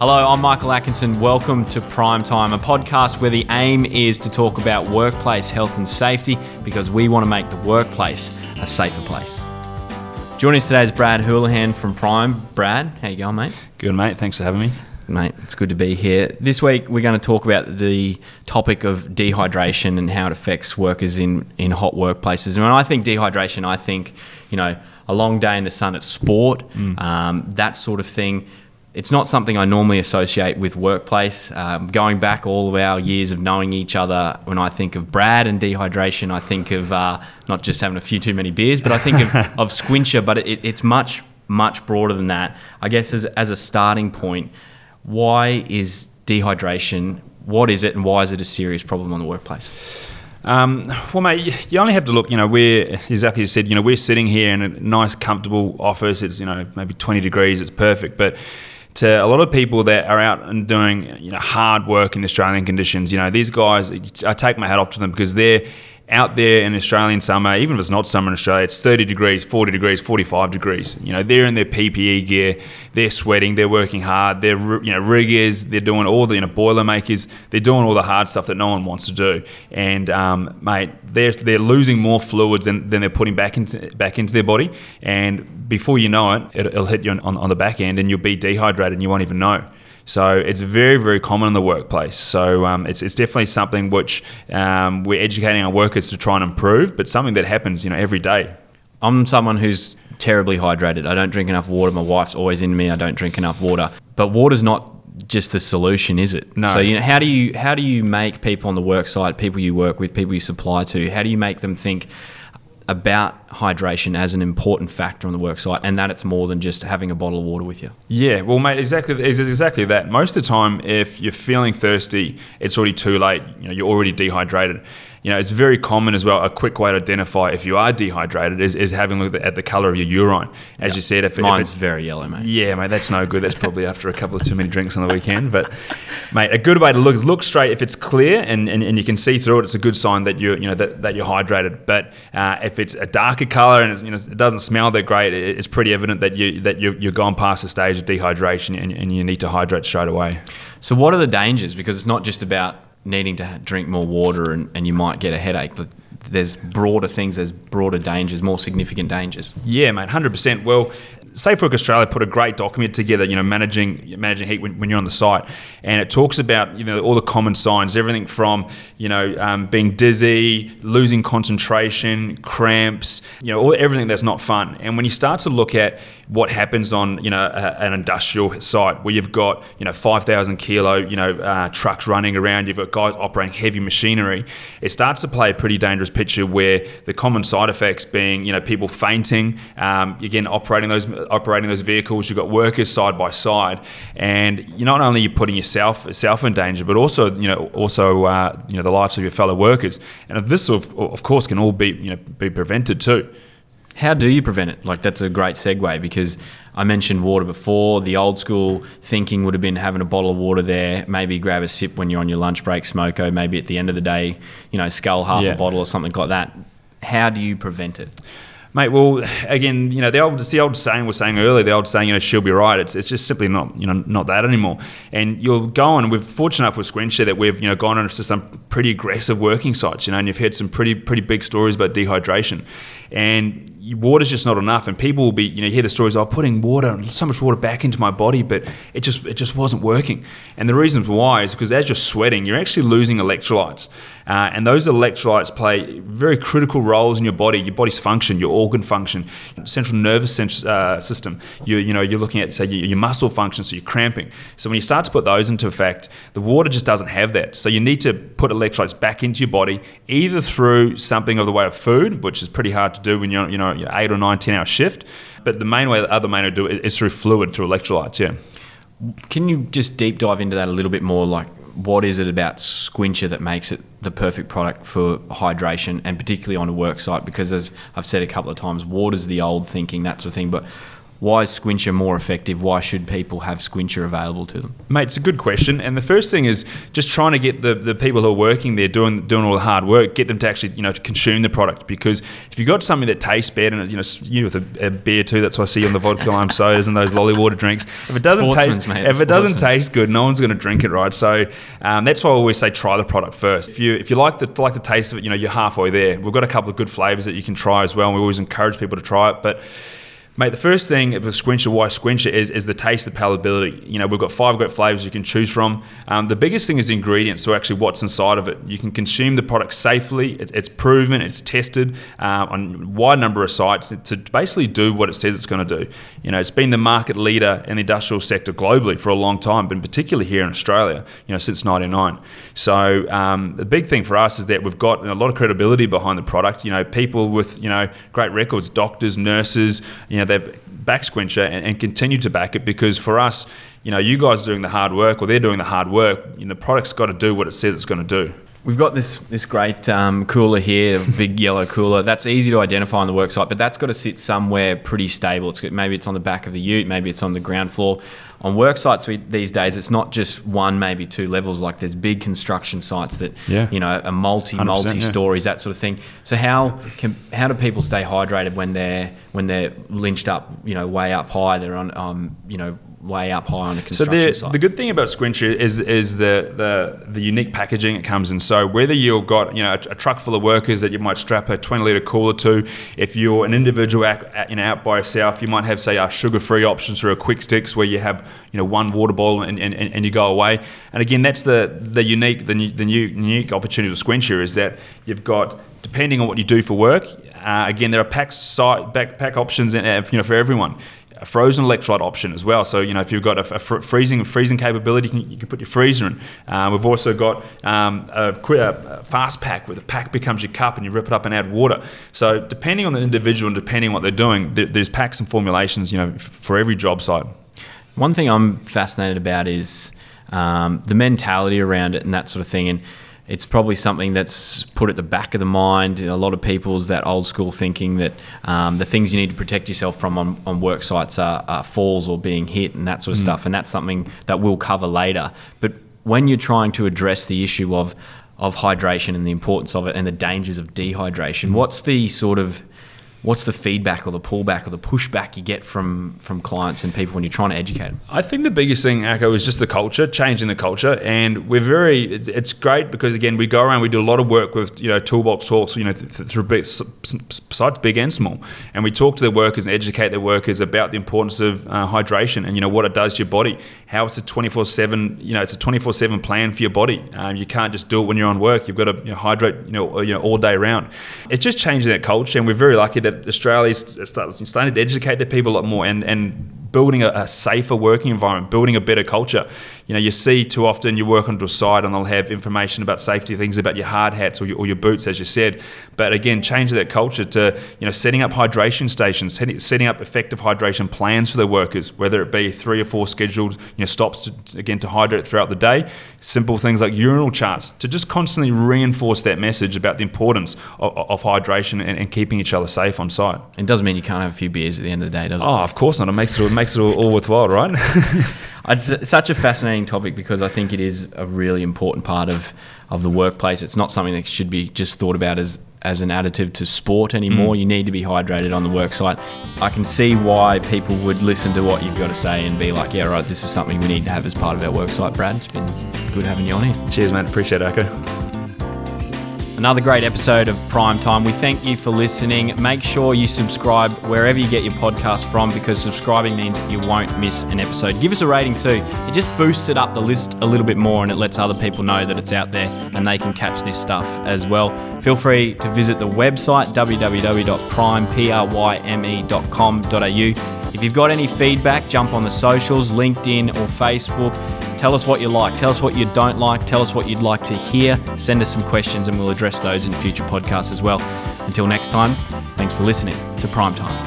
Hello, I'm Michael Atkinson. Welcome to Prime Time, a podcast where the aim is to talk about workplace health and safety because we want to make the workplace a safer place. Joining us today is Brad Houlihan from Prime. Brad, how you going, mate? Good, mate. Thanks for having me. Mate, it's good to be here. This week we're going to talk about the topic of dehydration and how it affects workers in, in hot workplaces. And when I think dehydration, I think, you know, a long day in the sun at sport, um, that sort of thing. It's not something I normally associate with workplace. Um, going back all of our years of knowing each other, when I think of Brad and dehydration, I think of uh, not just having a few too many beers, but I think of, of Sqwincher. But it, it's much, much broader than that. I guess as, as a starting point, why is dehydration? What is it, and why is it a serious problem on the workplace? Um, well, mate, you only have to look. You know, we're exactly as you said. You know, we're sitting here in a nice, comfortable office. It's you know maybe 20 degrees. It's perfect, but to a lot of people that are out and doing you know hard work in Australian conditions, you know these guys, I take my hat off to them because they're out there in Australian summer, even if it's not summer in Australia, it's 30 degrees, 40 degrees, 45 degrees. You know, they're in their PPE gear, they're sweating, they're working hard, they're you know riggers, they're doing all the you know boiler makers, they're doing all the hard stuff that no one wants to do. And um, mate, they're they're losing more fluids than, than they're putting back into back into their body, and before you know it, it it'll hit you on, on the back end, and you'll be dehydrated, and you won't even know. So it's very, very common in the workplace. So um, it's, it's definitely something which um, we're educating our workers to try and improve, but something that happens, you know, every day. I'm someone who's terribly hydrated. I don't drink enough water. My wife's always in me. I don't drink enough water. But water's not just the solution, is it? No. So you know, how do you how do you make people on the work site, people you work with, people you supply to, how do you make them think about hydration as an important factor on the work site and that it's more than just having a bottle of water with you? Yeah, well, mate, exactly, it's exactly that. Most of the time, if you're feeling thirsty, it's already too late. You know, you're already dehydrated. You know, it's very common as well. A quick way to identify if you are dehydrated is, is having a look at the colour of your urine. As you said, if, if Mine's it's very yellow, mate. Yeah, mate, that's no good. That's probably after a couple of too many drinks on the weekend. But, mate, a good way to look is look straight. If it's clear and, and, and you can see through it, it's a good sign that you're, you know, that, that you're hydrated. But uh, if it's a darker colour and it, you know, it doesn't smell that great, it, it's pretty evident that, you, that you're, you're gone past the stage of dehydration and, and you need to hydrate straight away. So what are the dangers? Because it's not just about needing to drink more water and, and you might get a headache, but there's broader things, there's broader dangers, more significant dangers. Yeah, mate, hundred percent. Well, Safe Work Australia put a great document together. You know, managing managing heat when, when, you're on the site, and it talks about you know all the common signs, everything from you know um, being dizzy, losing concentration, cramps, you know, all, everything that's not fun. And when you start to look at what happens on you know a, an industrial site where you've got you know 5,000 kilo you know uh, trucks running around, you've got guys operating heavy machinery, it starts to play a pretty dangerous picture where the common side effects being you know people fainting, um, again operating those operating those vehicles, you've got workers side by side, and you're not only you're putting yourself self in danger, but also you know also uh, you know the lives of your fellow workers, and this of, of course can all be you know be prevented too. How do you prevent it? Like that's a great segue because I mentioned water before. The old school thinking would have been having a bottle of water there, maybe grab a sip when you're on your lunch break, smoko, maybe at the end of the day, you know, scull half Yeah. a bottle or something like that. How do you prevent it? Mate, well, again, you know, the old, it's the old saying we're saying earlier, the old saying, you know, she'll be right. It's, it's just simply not, you know, not that anymore. And you'll go on, we're fortunate enough with Sqwincher that we've, you know, gone on to some pretty aggressive working sites, you know, and you've heard some pretty, pretty big stories about dehydration. And water's just not enough. And people will be, you know, hear the stories, oh, putting water, so much water back into my body, but it just, it just wasn't working. And the reasons why is because as you're sweating, you're actually losing electrolytes. Uh, and those electrolytes play very critical roles in your body, your body's function, your organ function, central nervous uh, system. You, you know, you're looking at say your, your muscle function, so you're cramping. So when you start to put those into effect, the water just doesn't have that. So you need to put electrolytes back into your body, either through something of the way of food, which is pretty hard to do when you're you know your eight or nine, ten hour shift. But the main way, the other main way to do it is through fluid, through electrolytes. Yeah. Can you just deep dive into that a little bit more? Like, what is it about Sqwincher that makes it the perfect product for hydration and particularly on a work site? Because as I've said a couple of times, water's the old thinking, that sort of thing. But why is Sqwincher more effective? Why should people have Sqwincher available to them? Mate, it's a good question. And the first thing is just trying to get the, the people who are working there doing doing all the hard work, get them to actually, you know, to consume the product. Because if you've got something that tastes bad and you know, you with a, a beer too, that's what I see on the vodka lime sodas and those lolly water drinks. If it doesn't taste, mate, if it doesn't taste good, no one's going to drink it, right? So um, that's why I always say try the product first. If you if you like the like the taste of it, you know, you're halfway there. We've got a couple of good flavors that you can try as well, and we always encourage people to try it. But Mate, the first thing of with Sqwincher, why Sqwincher is, is the taste, the palatability. You know, we've got five great flavors you can choose from. Um, the biggest thing is the ingredients, so actually what's inside of it. You can consume the product safely. It, it's proven, it's tested uh, on a wide number of sites to basically do what it says it's going to do. You know, it's been the market leader in the industrial sector globally for a long time, but particularly here in Australia, you know, since 99. So um, the big thing for us is that we've got a lot of credibility behind the product. You know, people with, you know, great records, doctors, nurses, you know, know, they've back Sqwincher and, and continue to back it because for us, you know, you guys are doing the hard work or they're doing the hard work, you know, the product's got to do what it says it's going to do. We've got this this great um, cooler here, big yellow cooler. That's easy to identify on the worksite, but that's got to sit somewhere pretty stable. It's maybe it's on the back of the ute, maybe it's on the ground floor. On worksites we, these days, it's not just one, maybe two levels. Like there's big construction sites that yeah. you know, a multi multi stories, yeah. that sort of thing. So how can how do people stay hydrated when they're when they're lynched up, you know, way up high? They're on, um, you know, way up high on a construction so the, site. the good thing about Sqwincher is is the, the the unique packaging it comes in. So whether you've got you know a, a, truck full of workers that you might strap a 20 litre cooler to, if you're an individual out, you know, out by yourself, you might have say a sugar-free options or a Qwik Stiks where you have you know one water bottle and, and, and you go away. And again, that's the the unique the, new, the new unique opportunity of Sqwincher is that you've got depending on what you do for work. Uh, again, there are pack site backpack options, in, uh, you know, for everyone a frozen electrolyte option as well. So you know if you've got a, a fr- freezing freezing capability, you can, you can, put your freezer in. Uh, we've also got um, a, a, fast pack where the pack becomes your cup and you rip it up and add water. So depending on the individual and depending on what they're doing, there, there's packs and formulations you know for every job site. One thing I'm fascinated about is um, the mentality around it and that sort of thing and it's probably something that's put at the back of the mind. In a lot of people's that old school thinking that um, the things you need to protect yourself from on, on work sites are, are, falls or being hit and that sort of mm. stuff. And that's something that we'll cover later. But when you're trying to address the issue of of hydration and the importance of it and the dangers of dehydration, mm. what's the sort of what's the feedback or the pullback or the pushback you get from from clients and people when you're trying to educate them? I think the biggest thing, Echo, is just the culture, changing the culture, and we're very. It's, it's great because again, we go around, we do a lot of work with you know toolbox talks, you know, th- through big, sites big and small, and we talk to the workers and educate the workers about the importance of uh, hydration and you know what it does to your body, how it's a 24 seven, you know, it's a 24 seven plan for your body. Um, you can't just do it when you're on work. You've got to you know, hydrate, you know, you know, all day round. It's just changing that culture, and we're very lucky that Australia's starting to educate their people a lot more and, and building a, a, safer working environment, building a better culture. You know, you see too often you work onto a site and they'll have information about safety things about your hard hats or your, or your boots, as you said. But again, change that culture to you know setting up hydration stations, setting up effective hydration plans for the workers, whether it be three or four scheduled you know stops to, again to hydrate throughout the day. Simple things like urinal charts to just constantly reinforce that message about the importance of, of hydration and, and, keeping each other safe on site. It doesn't mean you can't have a few beers at the end of the day, does it? Oh, of course not. It makes it, it makes it all, all worthwhile, right? it's such a fascinating topic because I think it is a really important part of, of the workplace. It's not something that should be just thought about as as an additive to sport anymore. Mm. You need to be hydrated on the work site. I can see why people would listen to what you've got to say and be like, yeah, right, this is something we need to have as part of our work site, Brad. It's been good having you on here. Cheers, mate. Appreciate it, Echo. Another great episode of Prime Time. We thank you for listening. Make sure you subscribe wherever you get your podcast from because subscribing means you won't miss an episode. Give us a rating too. It just boosts it up the list a little bit more and it lets other people know that it's out there and they can catch this stuff as well. Feel free to visit the website www.primepryme.com.au. If you've got any feedback, jump on the socials, LinkedIn or Facebook Tell us what you like. Tell us what you don't like. Tell us what you'd like to hear. Send us some questions and we'll address those in future podcasts as well. Until next time, thanks for listening to Prime Time.